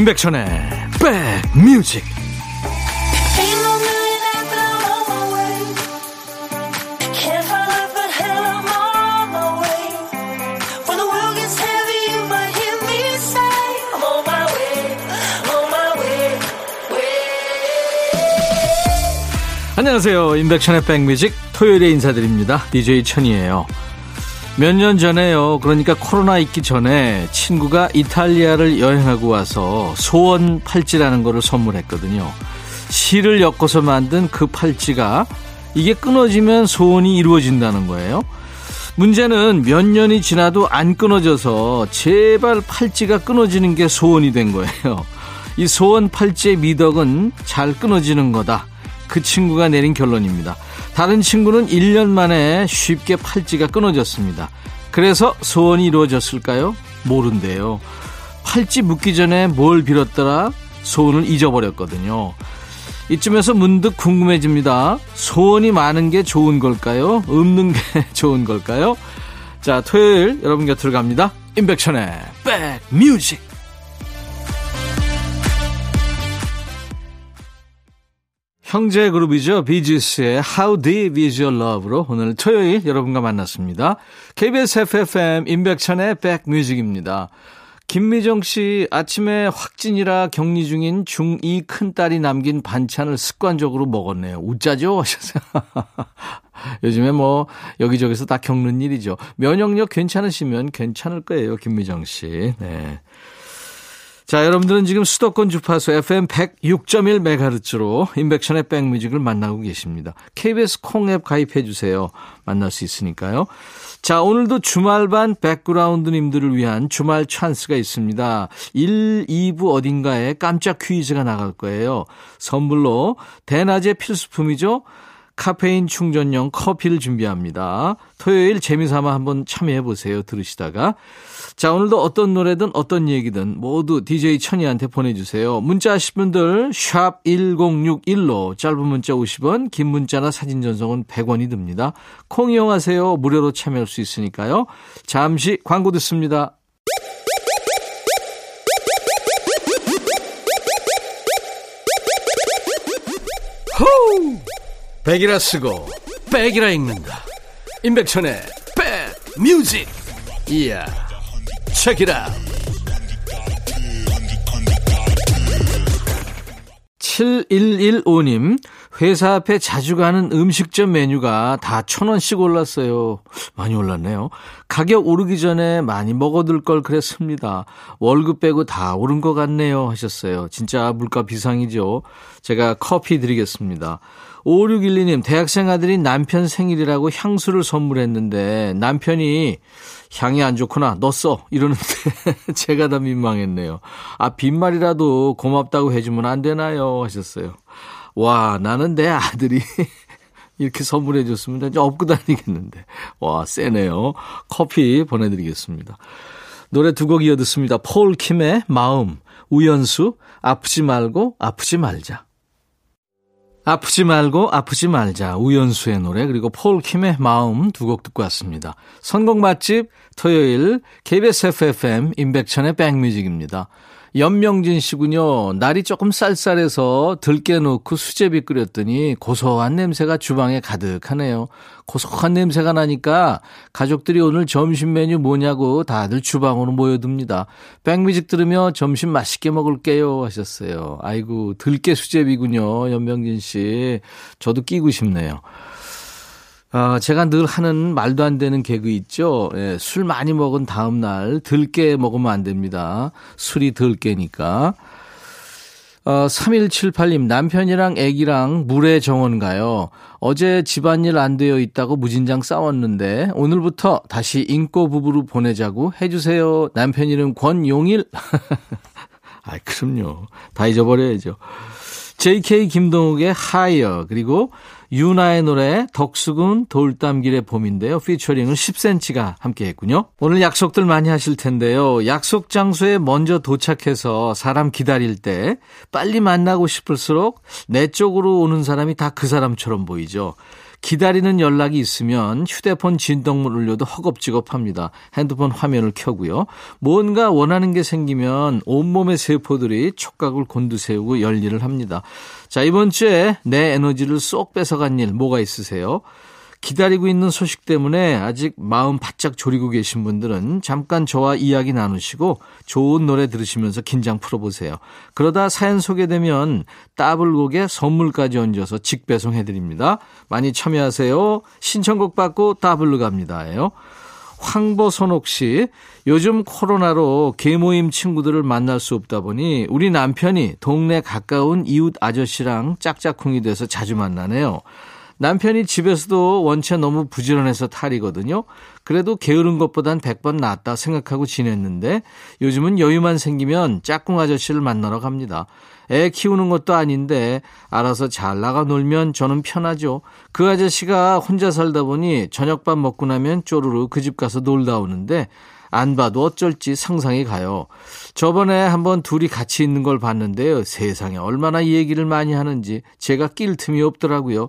임백천의 백뮤직. 안녕하세요. 임백천의 백뮤직 토요일에 인사드립니다. DJ 천이에요 몇 년 전에요. 그러니까 코로나 있기 전에 친구가 이탈리아를 여행하고 와서 소원 팔찌라는 거를 선물했거든요. 실을 엮어서 만든 그 팔찌가 이게 끊어지면 소원이 이루어진다는 거예요. 문제는 몇 년이 지나도 안 끊어져서 제발 팔찌가 끊어지는 게 소원이 된 거예요. 이 소원 팔찌의 미덕은 잘 끊어지는 거다. 그 친구가 내린 결론입니다. 다른 친구는 1년 만에 쉽게 팔찌가 끊어졌습니다. 그래서 소원이 이루어졌을까요? 모른대요. 팔찌 묶기 전에 뭘 빌었더라? 소원을 잊어버렸거든요. 이쯤에서 문득 궁금해집니다. 소원이 많은 게 좋은 걸까요? 없는 게 좋은 걸까요? 자, 토요일 여러분 곁으로 갑니다. 임백천의 백뮤직. 형제 그룹이죠. 비지스의 How Deep Is Your Love로 오늘 토요일 여러분과 만났습니다. KBS FFM 임백천의 백뮤직입니다. 김미정 씨 아침에 확진이라 격리 중인 중2 큰딸이 남긴 반찬을 습관적으로 먹었네요. 웃자죠? 하셨어요. 요즘에 뭐 여기저기서 다 겪는 일이죠. 면역력 괜찮으시면 괜찮을 거예요. 김미정 씨. 네. 자, 여러분들은 지금 수도권 주파수 FM 106.1MHz로 인백션의 백뮤직을 만나고 계십니다. KBS 콩앱 가입해 주세요. 만날 수 있으니까요. 자, 오늘도 주말반 백그라운드님들을 위한 주말 찬스가 있습니다. 1, 2부 어딘가에 깜짝 퀴즈가 나갈 거예요. 선물로 대낮의 필수품이죠. 카페인 충전용 커피를 준비합니다. 토요일 재미삼아 한번 참여해 보세요. 들으시다가. 자, 오늘도 어떤 노래든 어떤 얘기든 모두 DJ 천이한테 보내주세요. 문자 하실 분들 샵 1061로 짧은 문자 50원, 긴 문자나 사진 전송은 100원이 듭니다. 콩 이용하세요. 무료로 참여할 수 있으니까요. 잠시 광고 듣습니다. 백이라 쓰고 백이라 읽는다. 임백천의 백 뮤직. 이야. 체키라. 7115님, 회사 앞에 자주 가는 음식점 메뉴가 다 천 원씩 올랐어요. 많이 올랐네요. 가격 오르기 전에 많이 먹어둘 걸 그랬습니다. 월급 빼고 다 오른 것 같네요. 하셨어요. 진짜 물가 비상이죠. 제가 커피 드리겠습니다. 5612님, 대학생 아들이 남편 생일이라고 향수를 선물했는데 남편이 향이 안 좋구나. 너 써. 이러는데 제가 다 민망했네요. 아, 빈말이라도 고맙다고 해주면 안 되나요? 하셨어요. 와, 나는 내 아들이 이렇게 선물해 줬으면 이제 업고 다니겠는데. 와, 세네요. 커피 보내드리겠습니다. 노래 두 곡 이어 듣습니다. 폴 킴의 마음, 우연수, 아프지 말고 아프지 말자. 아프지 말고 아프지 말자 우연수의 노래 그리고 폴 킴의 마음 두 곡 듣고 왔습니다. 선곡 맛집 토요일 KBS FFM 임백천의 백뮤직입니다. 연명진 씨군요. 날이 조금 쌀쌀해서 들깨 넣고 수제비 끓였더니 고소한 냄새가 주방에 가득하네요. 고소한 냄새가 나니까 가족들이 오늘 점심 메뉴 뭐냐고 다들 주방으로 모여듭니다. 백뮤직 들으며 점심 맛있게 먹을게요 하셨어요. 아이고 들깨 수제비군요. 연명진 씨. 저도 끼고 싶네요. 아, 제가 늘 하는 말도 안 되는 개그 있죠. 예, 술 많이 먹은 다음 날 들깨 먹으면 안 됩니다. 술이 들깨니까. 어, 3178님, 남편이랑 애기랑 물에 정원 가요. 어제 집안일 안 되어 있다고 무진장 싸웠는데, 오늘부터 다시 인꼬 부부로 보내자고 해주세요. 남편 이름 권용일? 아, 그럼요. 다 잊어버려야죠. JK 김동욱의 하이어, 그리고 유나의 노래 덕수궁 돌담길의 봄인데요. 피처링은 10cm가 함께 했군요. 오늘 약속들 많이 하실 텐데요. 약속 장소에 먼저 도착해서 사람 기다릴 때 빨리 만나고 싶을수록 내 쪽으로 오는 사람이 다 그 사람처럼 보이죠. 기다리는 연락이 있으면 휴대폰 진동만 울려도 허겁지겁합니다. 핸드폰 화면을 켜고요. 뭔가 원하는 게 생기면 온몸의 세포들이 촉각을 곤두세우고 열일을 합니다. 자, 이번 주에 내 에너지를 쏙 뺏어간 일 뭐가 있으세요? 기다리고 있는 소식 때문에 아직 마음 바짝 졸이고 계신 분들은 잠깐 저와 이야기 나누시고 좋은 노래 들으시면서 긴장 풀어보세요. 그러다 사연 소개되면 따블곡에 선물까지 얹어서 직배송해드립니다. 많이 참여하세요. 신청곡 받고 따블로 갑니다예요. 황보선옥 씨, 요즘 코로나로 개모임 친구들을 만날 수 없다 보니 우리 남편이 동네 가까운 이웃 아저씨랑 짝짝꿍이 돼서 자주 만나네요. 남편이 집에서도 원체 너무 부지런해서 탈이거든요. 그래도 게으른 것보단 100번 낫다 생각하고 지냈는데 요즘은 여유만 생기면 짝꿍 아저씨를 만나러 갑니다. 애 키우는 것도 아닌데 알아서 잘 나가 놀면 저는 편하죠. 그 아저씨가 혼자 살다 보니 저녁밥 먹고 나면 쪼르르 그 집 가서 놀다 오는데 안 봐도 어쩔지 상상이 가요. 저번에 한번 둘이 같이 있는 걸 봤는데요. 세상에 얼마나 얘기를 많이 하는지 제가 낄 틈이 없더라고요.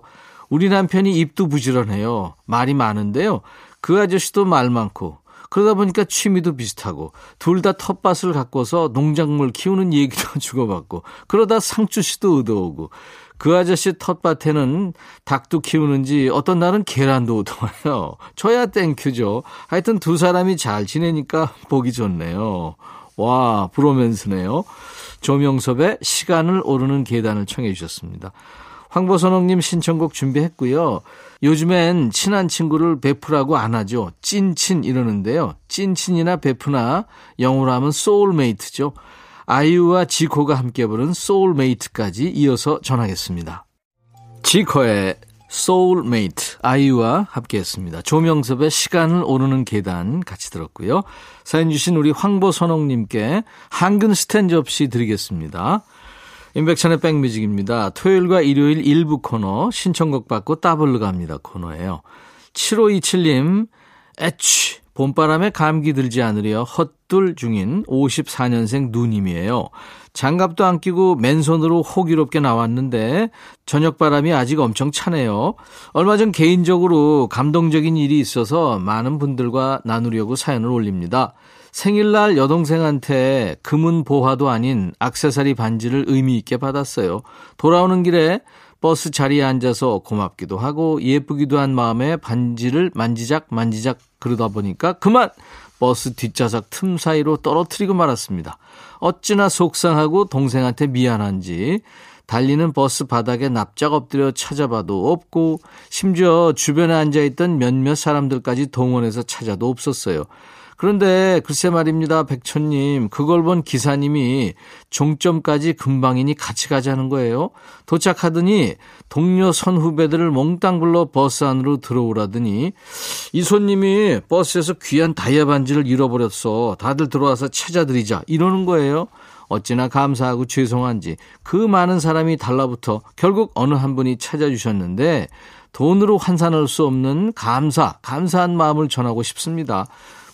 우리 남편이 입도 부지런해요. 말이 많은데요. 그 아저씨도 말 많고 그러다 보니까 취미도 비슷하고 둘 다 텃밭을 갖고서 농작물 키우는 얘기도 주고받고 그러다 상추 씨도 얻어오고 그 아저씨 텃밭에는 닭도 키우는지 어떤 날은 계란도 얻어와요. 저야 thank you죠. 하여튼 두 사람이 잘 지내니까 보기 좋네요. 와, 브로맨스네요. 조명섭의 시간을 오르는 계단을 청해 주셨습니다. 황보선홍님 신청곡 준비했고요. 요즘엔 친한 친구를 베프라고 안 하죠. 찐친 이러는데요. 찐친이나 베프나 영어로 하면 soulmate죠. 아이유와 지코가 함께 부른 soulmate까지 이어서 전하겠습니다. 지코의 소울메이트 아이유와 함께했습니다. 조명섭의 시간을 오르는 계단 같이 들었고요. 사연 주신 우리 황보선홍님께 한근 스탠 접시 드리겠습니다. 인백천의 백뮤직입니다. 토요일과 일요일 일부 코너 신청곡 받고 따블로 갑니다 코너예요. 7527님 에취 봄바람에 감기 들지 않으려 헛둘 중인 54년생 누님이에요. 장갑도 안 끼고 맨손으로 호기롭게 나왔는데 저녁바람이 아직 엄청 차네요. 얼마 전 개인적으로 감동적인 일이 있어서 많은 분들과 나누려고 사연을 올립니다. 생일날 여동생한테 금은 보화도 아닌 악세사리 반지를 의미 있게 받았어요. 돌아오는 길에 버스 자리에 앉아서 고맙기도 하고 예쁘기도 한 마음에 반지를 만지작 만지작 그러다 보니까 그만 버스 뒷좌석 틈 사이로 떨어뜨리고 말았습니다. 어찌나 속상하고 동생한테 미안한지 달리는 버스 바닥에 납작 엎드려 찾아봐도 없고 심지어 주변에 앉아있던 몇몇 사람들까지 동원해서 찾아도 없었어요. 그런데 글쎄 말입니다. 백천님, 그걸 본 기사님이 종점까지 금방이니 같이 가자는 거예요. 도착하더니 동료 선후배들을 몽땅 불러 버스 안으로 들어오라더니 이 손님이 버스에서 귀한 다이아 반지를 잃어버렸어. 다들 들어와서 찾아드리자. 이러는 거예요. 어찌나 감사하고 죄송한지 그 많은 사람이 달라붙어 결국 어느 한 분이 찾아주셨는데 돈으로 환산할 수 없는 감사, 감사한 마음을 전하고 싶습니다.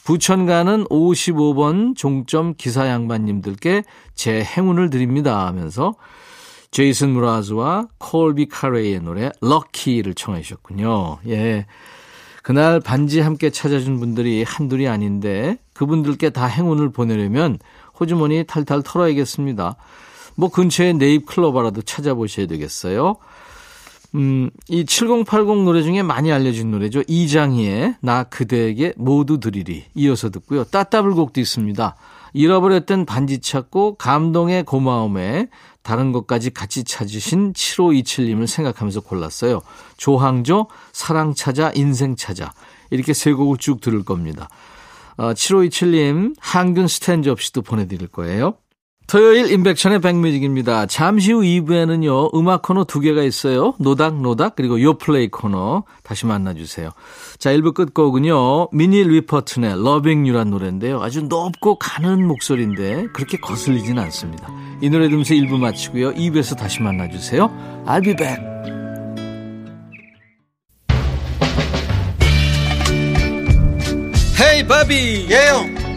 부천 가는 55번 종점 기사 양반님들께 제 행운을 드립니다 하면서 제이슨 무라즈와 콜비 카레이의 노래 럭키를 청해 주셨군요. 예. 그날 반지 함께 찾아준 분들이 한둘이 아닌데 그분들께 다 행운을 보내려면 호주머니 탈탈 털어야겠습니다. 뭐 근처에 네잎 클로바라도 찾아보셔야 되겠어요. 음, 이 7080 노래 중에 많이 알려진 노래죠. 이장희의 나 그대에게 모두 드리리. 이어서 듣고요. 따따블곡도 있습니다. 잃어버렸던 반지 찾고 감동의 고마움에 다른 것까지 같이 찾으신 7527님을 생각하면서 골랐어요. 조항조, 사랑 찾아, 인생 찾아. 이렇게 세 곡을 쭉 들을 겁니다. 어, 7527님, 항균 스탠즈 없이도 보내드릴 거예요. 토요일 인백션의 백뮤직입니다. 잠시 후 2부에는요, 음악 코너 두 개가 있어요. 노닥노닥, 그리고 요플레이 코너. 다시 만나주세요. 자, 1부 끝곡은요, 미니 리퍼튼의 러빙 유란 노래인데요. 아주 높고 가는 목소리인데, 그렇게 거슬리진 않습니다. 이 노래 들으면서 1부 마치고요. 2부에서 다시 만나주세요. I'll be back. 헤이 바비 예영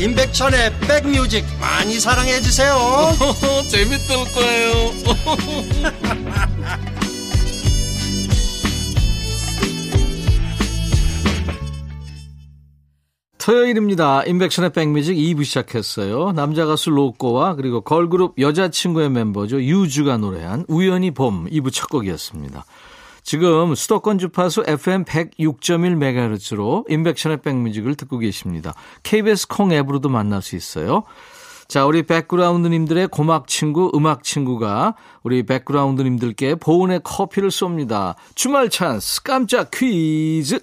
임백천의 백뮤직 많이 사랑해 주세요 재밌을 거예요 토요일입니다. 임백천의 백뮤직 2부 시작했어요. 남자 가수 로꼬와 그리고 걸그룹 여자친구의 멤버죠. 유주가 노래한 우연히 봄 2부 첫 곡이었습니다. 지금 수도권 주파수 FM 106.1MHz로 임백천의 백뮤직을 듣고 계십니다. KBS 콩 앱으로도 만날 수 있어요. 자, 우리 백그라운드님들의 고막 친구, 음악 친구가 우리 백그라운드님들께 보온의 커피를 쏩니다. 주말 찬스 깜짝 퀴즈.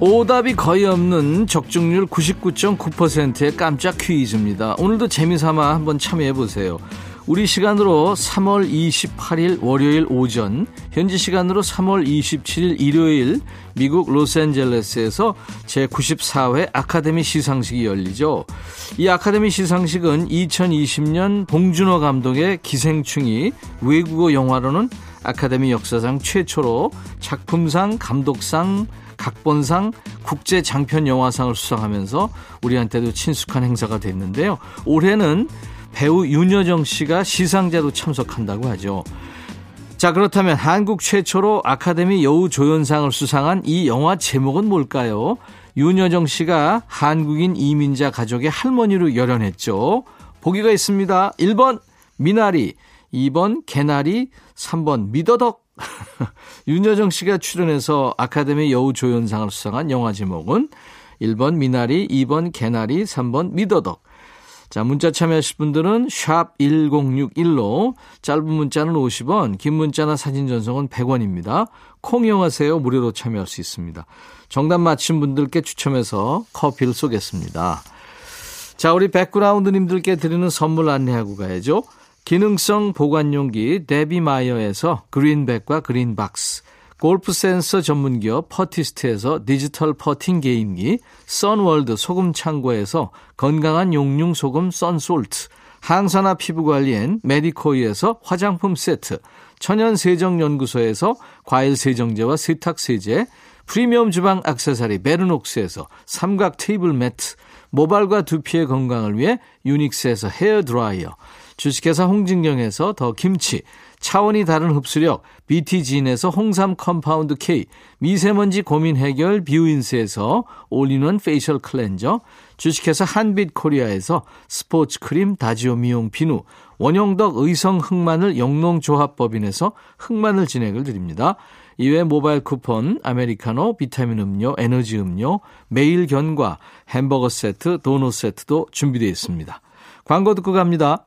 오답이 거의 없는 적중률 99.9%의 깜짝 퀴즈입니다. 오늘도 재미삼아 한번 참여해 보세요. 우리 시간으로 3월 28일 월요일 오전, 현지 시간으로 3월 27일 일요일 미국 로스앤젤레스에서 제94회 아카데미 시상식이 열리죠. 이 아카데미 시상식은 2020년 봉준호 감독의 기생충이 외국어 영화로는 아카데미 역사상 최초로 작품상, 감독상, 각본상 국제 장편 영화상을 수상하면서 우리한테도 친숙한 행사가 됐는데요. 올해는 배우 윤여정 씨가 시상자로 참석한다고 하죠. 자, 그렇다면 한국 최초로 아카데미 여우 조연상을 수상한 이 영화 제목은 뭘까요? 윤여정 씨가 한국인 이민자 가족의 할머니로 열연했죠. 보기가 있습니다. 1번 미나리, 2번 개나리, 3번 미더덕. 윤여정 씨가 출연해서 아카데미 여우 조연상을 수상한 영화 제목은 1번 미나리, 2번 개나리, 3번 미더덕. 자, 문자 참여하실 분들은 샵 1061로 짧은 문자는 50원, 긴 문자나 사진 전송은 100원입니다. 콩 이용하세요. 무료로 참여할 수 있습니다. 정답 맞힌 분들께 추첨해서 커피를 쏘겠습니다. 자, 우리 백그라운드님들께 드리는 선물 안내하고 가야죠. 기능성 보관용기 데비마이어에서 그린백과 그린박스 골프 센서 전문기업 퍼티스트에서 디지털 퍼팅 게임기 선월드 소금 창고에서 건강한 용융 소금 썬솔트 항산화 피부 관리엔 메디코이에서 화장품 세트 천연 세정 연구소에서 과일 세정제와 세탁 세제 프리미엄 주방 악세사리 베르녹스에서 삼각 테이블 매트 모발과 두피의 건강을 위해 유닉스에서 헤어 드라이어 주식회사 홍진경에서 더 김치, 차원이 다른 흡수력 BT진에서 홍삼 compound K, 미세먼지 고민 해결 뷰인스에서 all-in-one facial cleanser, 주식회사 한빛 코리아에서 스포츠 크림 다지오 미용 비누, 원형덕 의성 흑마늘 영농조합법인에서 흑마늘 진액을 드립니다. 이외 모바일 쿠폰, 아메리카노, 비타민 음료, 에너지 음료, 매일 견과, 햄버거 세트, 도넛 세트도 준비되어 있습니다. 광고 듣고 갑니다.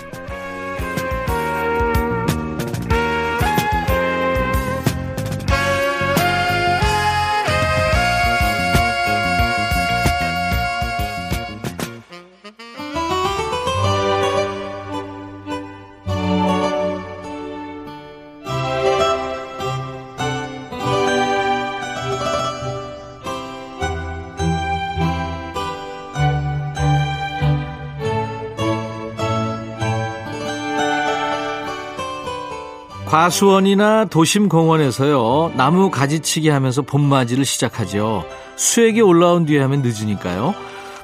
과수원이나 도심 공원에서요 나무 가지치기 하면서 봄맞이를 시작하죠. 수액이 올라온 뒤에 하면 늦으니까요.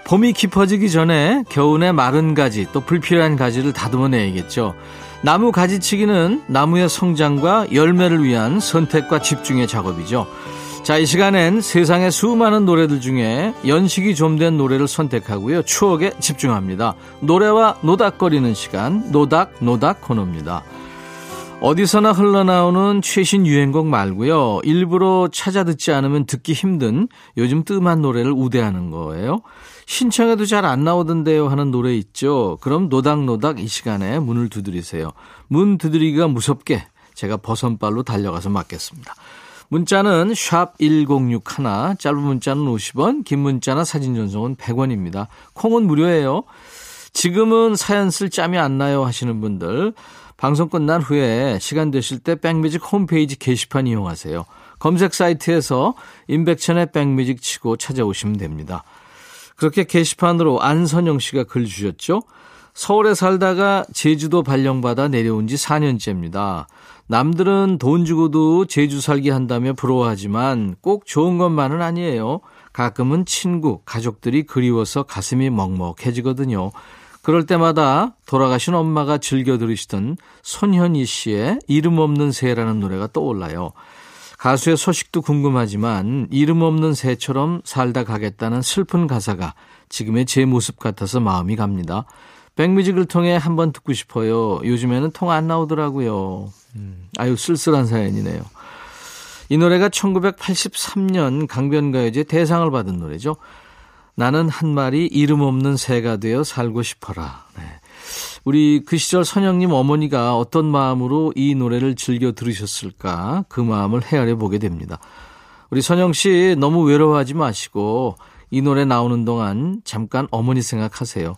봄이 깊어지기 전에 겨우내 마른 가지 또 불필요한 가지를 다듬어내야겠죠. 나무 가지치기는 나무의 성장과 열매를 위한 선택과 집중의 작업이죠. 자, 이 시간엔 세상의 수많은 노래들 중에 연식이 좀 된 노래를 선택하고요. 추억에 집중합니다. 노래와 노닥거리는 시간, 노닥노닥 코너입니다. 어디서나 흘러나오는 최신 유행곡 말고요. 일부러 찾아 듣지 않으면 듣기 힘든 요즘 뜸한 노래를 우대하는 거예요. 신청해도 잘 안 나오던데요 하는 노래 있죠. 그럼 노닥노닥 이 시간에 문을 두드리세요. 문 두드리기가 무섭게 제가 버선발로 달려가서 맞겠습니다. 문자는 샵 1061, 짧은 문자는 50원, 긴 문자나 사진 전송은 100원입니다. 콩은 무료예요. 지금은 사연 쓸 짬이 안 나요 하시는 분들 방송 끝난 후에 시간 되실 때 백뮤직 홈페이지 게시판 이용하세요. 검색 사이트에서 임백천의 백뮤직 치고 찾아오시면 됩니다. 그렇게 게시판으로 안선영 씨가 글 주셨죠. 서울에 살다가 제주도 발령받아 내려온 지 4년째입니다. 남들은 돈 주고도 제주 살기 한다며 부러워하지만 꼭 좋은 것만은 아니에요. 가끔은 친구, 가족들이 그리워서 가슴이 먹먹해지거든요. 그럴 때마다 돌아가신 엄마가 즐겨 들으시던 손현희 씨의 이름 없는 새라는 노래가 떠올라요. 가수의 소식도 궁금하지만 이름 없는 새처럼 살다 가겠다는 슬픈 가사가 지금의 제 모습 같아서 마음이 갑니다. 백뮤직을 통해 한번 듣고 싶어요. 요즘에는 통 안 나오더라고요. 음, 아유 쓸쓸한 사연이네요. 이 노래가 1983년 강변가요제 대상을 받은 노래죠. 나는 한 마리 이름 없는 새가 되어 살고 싶어라. 네. 우리 그 시절 선영님 어머니가 어떤 마음으로 이 노래를 즐겨 들으셨을까 그 마음을 헤아려 보게 됩니다. 우리 선영 씨 너무 외로워하지 마시고 이 노래 나오는 동안 잠깐 어머니 생각하세요.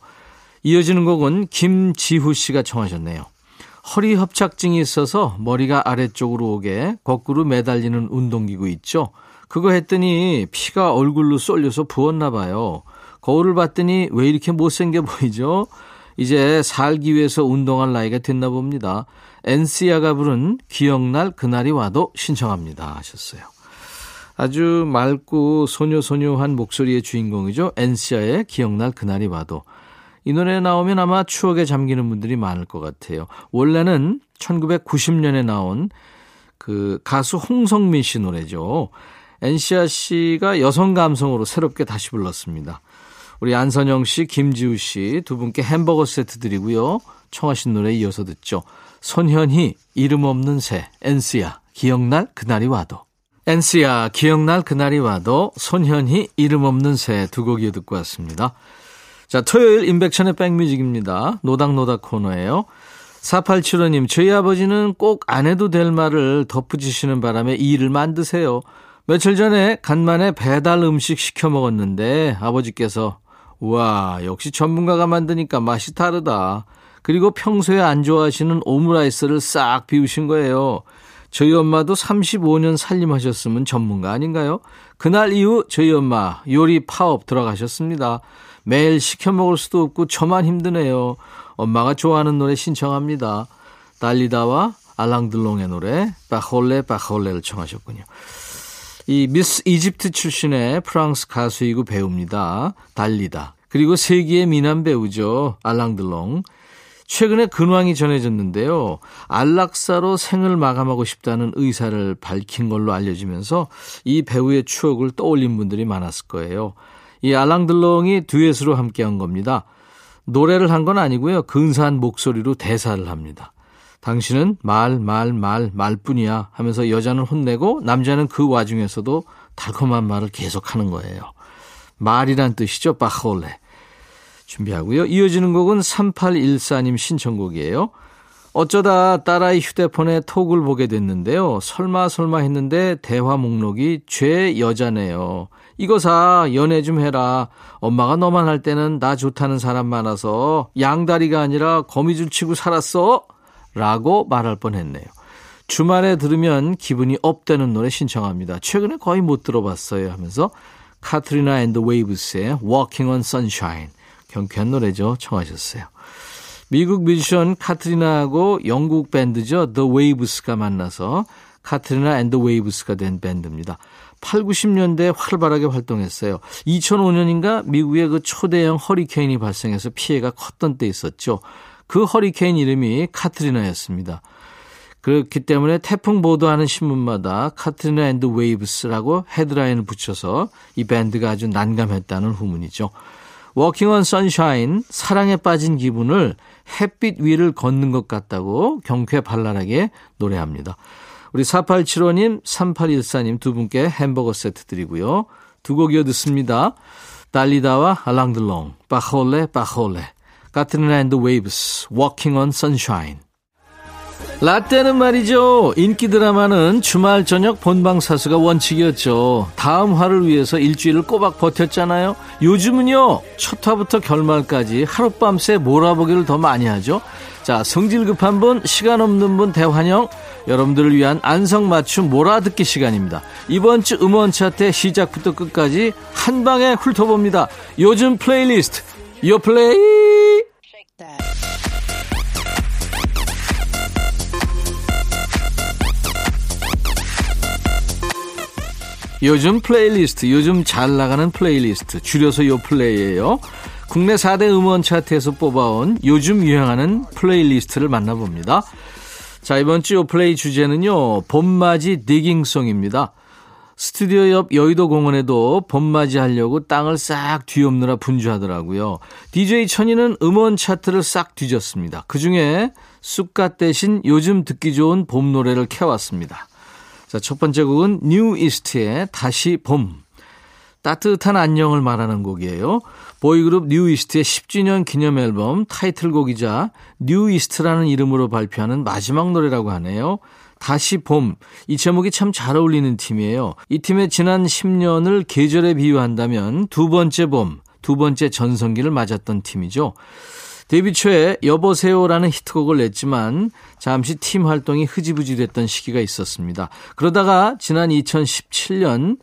이어지는 곡은 김지후 씨가 청하셨네요. 허리 협착증이 있어서 머리가 아래쪽으로 오게 거꾸로 매달리는 운동기구 있죠. 그거 했더니 피가 얼굴로 쏠려서 부었나 봐요. 거울을 봤더니 왜 이렇게 못생겨 보이죠? 이제 살기 위해서 운동할 나이가 됐나 봅니다. 엔시아가 부른 기억날 그날이 와도 신청합니다 하셨어요. 아주 맑고 소녀소녀한 목소리의 주인공이죠. 엔시아의 기억날 그날이 와도. 이 노래 나오면 아마 추억에 잠기는 분들이 많을 것 같아요. 원래는 1990년에 나온 그 가수 홍성민 씨 노래죠. 엔시아 씨가 여성 감성으로 새롭게 다시 불렀습니다. 우리 안선영 씨, 김지우 씨 두 분께 햄버거 세트 드리고요. 청하신 노래 이어서 듣죠. 손현희, 이름 없는 새, 엔시아, 기억날 그날이 와도. 엔시아, 기억날 그날이 와도, 손현희, 이름 없는 새 두 곡 이어 듣고 왔습니다. 자, 토요일 인백천의 백뮤직입니다. 노닥노닥 코너예요. 4875님, 저희 아버지는 꼭 안 해도 될 말을 덧붙이시는 바람에 일을 만드세요. 며칠 전에 간만에 배달 음식 시켜 먹었는데 아버지께서 우와 역시 전문가가 만드니까 맛이 다르다. 그리고 평소에 안 좋아하시는 오므라이스를 싹 비우신 거예요. 저희 엄마도 35년 살림하셨으면 전문가 아닌가요? 그날 이후 저희 엄마 요리 파업 들어가셨습니다. 매일 시켜 먹을 수도 없고 저만 힘드네요. 엄마가 좋아하는 노래 신청합니다. 달리다와 알랑들롱의 노래 바홀레 바홀레를 청하셨군요. 이 미스 이집트 출신의 프랑스 가수이고 배우입니다. 달리다. 그리고 세계의 미남 배우죠. 알랑들롱. 최근에 근황이 전해졌는데요. 안락사로 생을 마감하고 싶다는 의사를 밝힌 걸로 알려지면서 이 배우의 추억을 떠올린 분들이 많았을 거예요. 이 알랑들롱이 듀엣으로 함께 한 겁니다. 노래를 한 건 아니고요. 근사한 목소리로 대사를 합니다. 당신은 말, 말, 말, 말뿐이야 하면서 여자는 혼내고 남자는 그 와중에서도 달콤한 말을 계속 하는 거예요. 말이란 뜻이죠. 바홀레. 준비하고요. 이어지는 곡은 3814님 신청곡이에요. 어쩌다 딸아이 휴대폰에 톡을 보게 됐는데요. 설마 설마 했는데 대화 목록이 죄 여자네요. 이것아 연애 좀 해라. 엄마가 너만 할 때는 나 좋다는 사람 많아서 양다리가 아니라 거미줄 치고 살았어. 라고 말할 뻔했네요. 주말에 들으면 기분이 업되는 노래 신청합니다. 최근에 거의 못 들어봤어요 하면서 카트리나 앤드 웨이브스의 Walking on Sunshine 경쾌한 노래죠. 청하셨어요. 미국 뮤지션 카트리나하고 영국 밴드죠. The Waves가 만나서 카트리나 앤드 웨이브스가 된 밴드입니다. 8, 90년대에 활발하게 활동했어요. 2005년인가 미국의 그 초대형 허리케인이 발생해서 피해가 컸던 때 있었죠. 그 허리케인 이름이 카트리나였습니다. 그렇기 때문에 태풍 보도하는 신문마다 카트리나 앤드 웨이브스라고 헤드라인을 붙여서 이 밴드가 아주 난감했다는 후문이죠. Walking on Sunshine 사랑에 빠진 기분을 햇빛 위를 걷는 것 같다고 경쾌 발랄하게 노래합니다. 우리 4875님, 3814님 두 분께 햄버거 세트 드리고요. 두 곡 이어 듣습니다. 달리다와 알랭 들롱, Paroles Paroles, 카트리나 앤드 웨이브스, Walking on Sunshine. 라떼는 말이죠. 인기 드라마는 주말 저녁 본방사수가 원칙이었죠. 다음 화를 위해서 일주일을 꼬박 버텼잖아요. 요즘은요. 첫 화부터 결말까지 하룻밤새 몰아보기를 더 많이 하죠. 자, 성질 급한 분, 시간 없는 분 대환영. 여러분들을 위한 안성맞춤 몰아듣기 시간입니다. 이번 주 음원 차트 시작부터 끝까지 한 방에 훑어봅니다. 요즘 플레이리스트, 요플레이! 요즘 플레이리스트, 요즘 잘 나가는 플레이리스트, 줄여서 요플레이예요. 국내 4대 음원 차트에서 뽑아온 요즘 유행하는 playlist를 만나봅니다. 자, 이번 주 요플레이 주제는요, 봄맞이 digging song입니다. 스튜디오 옆 여의도 공원에도 봄맞이 하려고 땅을 싹 뒤엎느라 분주하더라고요. DJ 천이는 음원 차트를 싹 뒤졌습니다. 그 중에 쑥갓 대신 요즘 듣기 좋은 봄 노래를 캐왔습니다. 자, 첫 번째 곡은 뉴 이스트의 다시 봄. 따뜻한 안녕을 말하는 곡이에요. 보이그룹 뉴 이스트의 10주년 기념 앨범 타이틀곡이자 뉴 이스트라는 이름으로 발표하는 마지막 노래라고 하네요. 다시 봄. 이 제목이 참 잘 어울리는 팀이에요. 이 팀의 지난 10년을 계절에 비유한다면 두 번째 봄, 두 번째 전성기를 맞았던 팀이죠. 데뷔 초에 여보세요라는 히트곡을 냈지만 잠시 팀 활동이 흐지부지 됐던 시기가 있었습니다. 그러다가 지난 2017년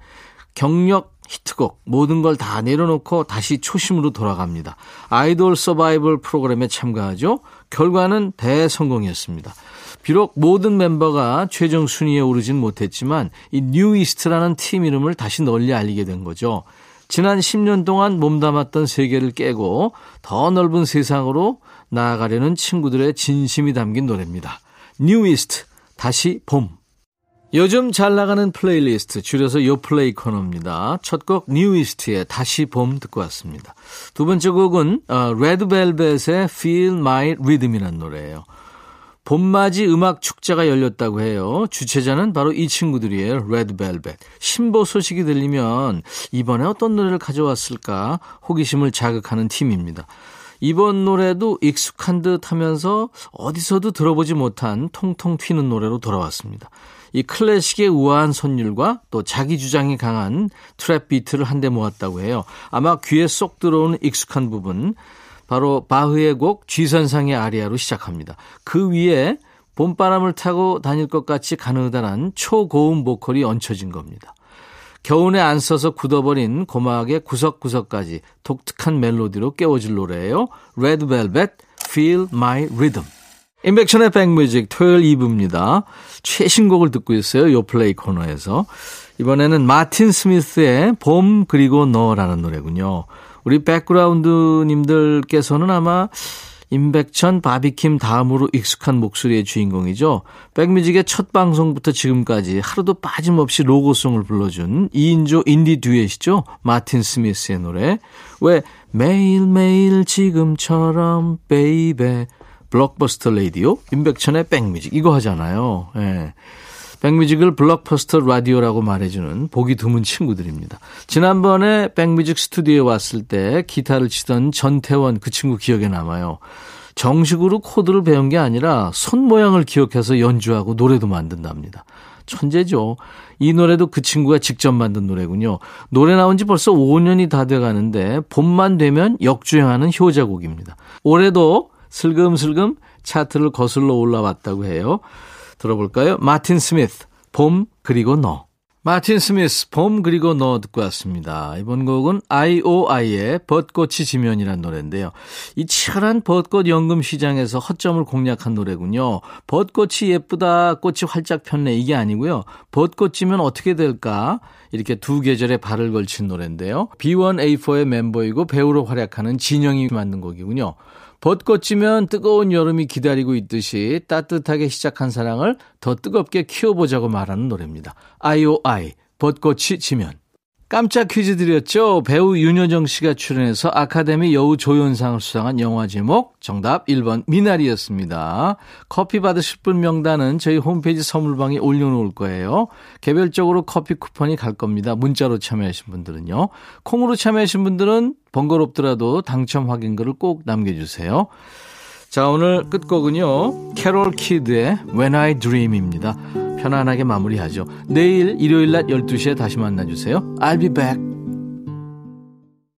경력 히트곡 모든 걸 다 내려놓고 다시 초심으로 돌아갑니다. 아이돌 서바이벌 프로그램에 참가하죠. 결과는 대성공이었습니다. 비록 모든 멤버가 최종 순위에 오르진 못했지만 이 뉴이스트라는 팀 이름을 다시 널리 알리게 된 거죠. 지난 10년 동안 몸담았던 세계를 깨고 더 넓은 세상으로 나아가려는 친구들의 진심이 담긴 노래입니다. 뉴이스트, 다시 봄. 요즘 잘 나가는 플레이리스트, 줄여서 요플레이 코너입니다. 첫 곡 뉴이스트의 다시 봄 듣고 왔습니다. 두 번째 곡은 레드벨벳의 Feel My Rhythm이라는 노래예요. 봄맞이 음악 축제가 열렸다고 해요. 주최자는 바로 이 친구들이에요. 레드벨벳. 신보 소식이 들리면 이번에 어떤 노래를 가져왔을까 호기심을 자극하는 팀입니다. 이번 노래도 익숙한 듯 하면서 어디서도 들어보지 못한 통통 튀는 노래로 돌아왔습니다. 이 클래식의 우아한 선율과 또 자기 주장이 강한 트랩 비트를 한데 모았다고 해요. 아마 귀에 쏙 들어오는 익숙한 부분, 바로 바흐의 곡 G선상의 아리아로 시작합니다. 그 위에 봄바람을 타고 다닐 것 같이 가느다란 초고음 보컬이 얹혀진 겁니다. 겨운에 안 써서 굳어버린 고막의 구석구석까지 독특한 멜로디로 깨워질 노래예요. Velvet, Feel My Rhythm. 인백션의 백뮤직 토요일 2부입니다. 최신곡을 듣고 있어요. 요플레이 코너에서. 이번에는 마틴 스미스의 봄 그리고 너라는 노래군요. 우리 백그라운드님들께서는 아마 임백천, 바비킴 다음으로 익숙한 목소리의 주인공이죠. 백뮤직의 첫 방송부터 지금까지 하루도 빠짐없이 로고송을 불러준 2인조 인디 듀엣이죠. 마틴 스미스의 노래. 왜 매일매일 지금처럼 baby blockbuster radio 임백천의 백뮤직 이거 하잖아요. 예. 백뮤직을 블록버스터 라디오라고 말해주는 보기 드문 친구들입니다. 지난번에 백뮤직 스튜디오에 왔을 때 기타를 치던 전태원 그 친구 기억에 남아요. 정식으로 코드를 배운 게 아니라 손 모양을 기억해서 연주하고 노래도 만든답니다. 천재죠. 이 노래도 그 친구가 직접 만든 노래군요. 노래 나온 지 벌써 5년이 다 돼 가는데 봄만 되면 역주행하는 효자곡입니다. 올해도 슬금슬금 차트를 거슬러 올라왔다고 해요. 들어볼까요? 마틴 스미스, 봄 그리고 너. 마틴 스미스, 봄 그리고 너 듣고 왔습니다. 이번 곡은 IOI의 벚꽃이 지면이라는 노래인데요. 이 치열한 벚꽃 연금 시장에서 허점을 공략한 노래군요. 벚꽃이 예쁘다, 꽃이 활짝 폈네 이게 아니고요. 벚꽃 지면 어떻게 될까? 이렇게 두 계절에 발을 걸친 노래인데요. B1A4의 멤버이고 배우로 활약하는 진영이 만든 곡이군요. 벚꽃 지면 뜨거운 여름이 기다리고 있듯이 따뜻하게 시작한 사랑을 더 뜨겁게 키워보자고 말하는 노래입니다. IOI, 벚꽃이 지면. 깜짝 퀴즈 드렸죠. 배우 윤여정 씨가 출연해서 아카데미 여우 조연상을 수상한 영화 제목 정답 1번 미나리였습니다. 커피 받으실 분 명단은 저희 홈페이지 선물방에 올려놓을 거예요. 개별적으로 커피 쿠폰이 갈 겁니다. 문자로 참여하신 분들은요. 콩으로 참여하신 분들은 번거롭더라도 당첨 확인글을 꼭 남겨주세요. 자 오늘 끝곡은요. 캐롤 키드의 When I Dream입니다. 편안하게 마무리하죠. 내일 일요일 낮 12시에 다시 만나주세요. I'll be back.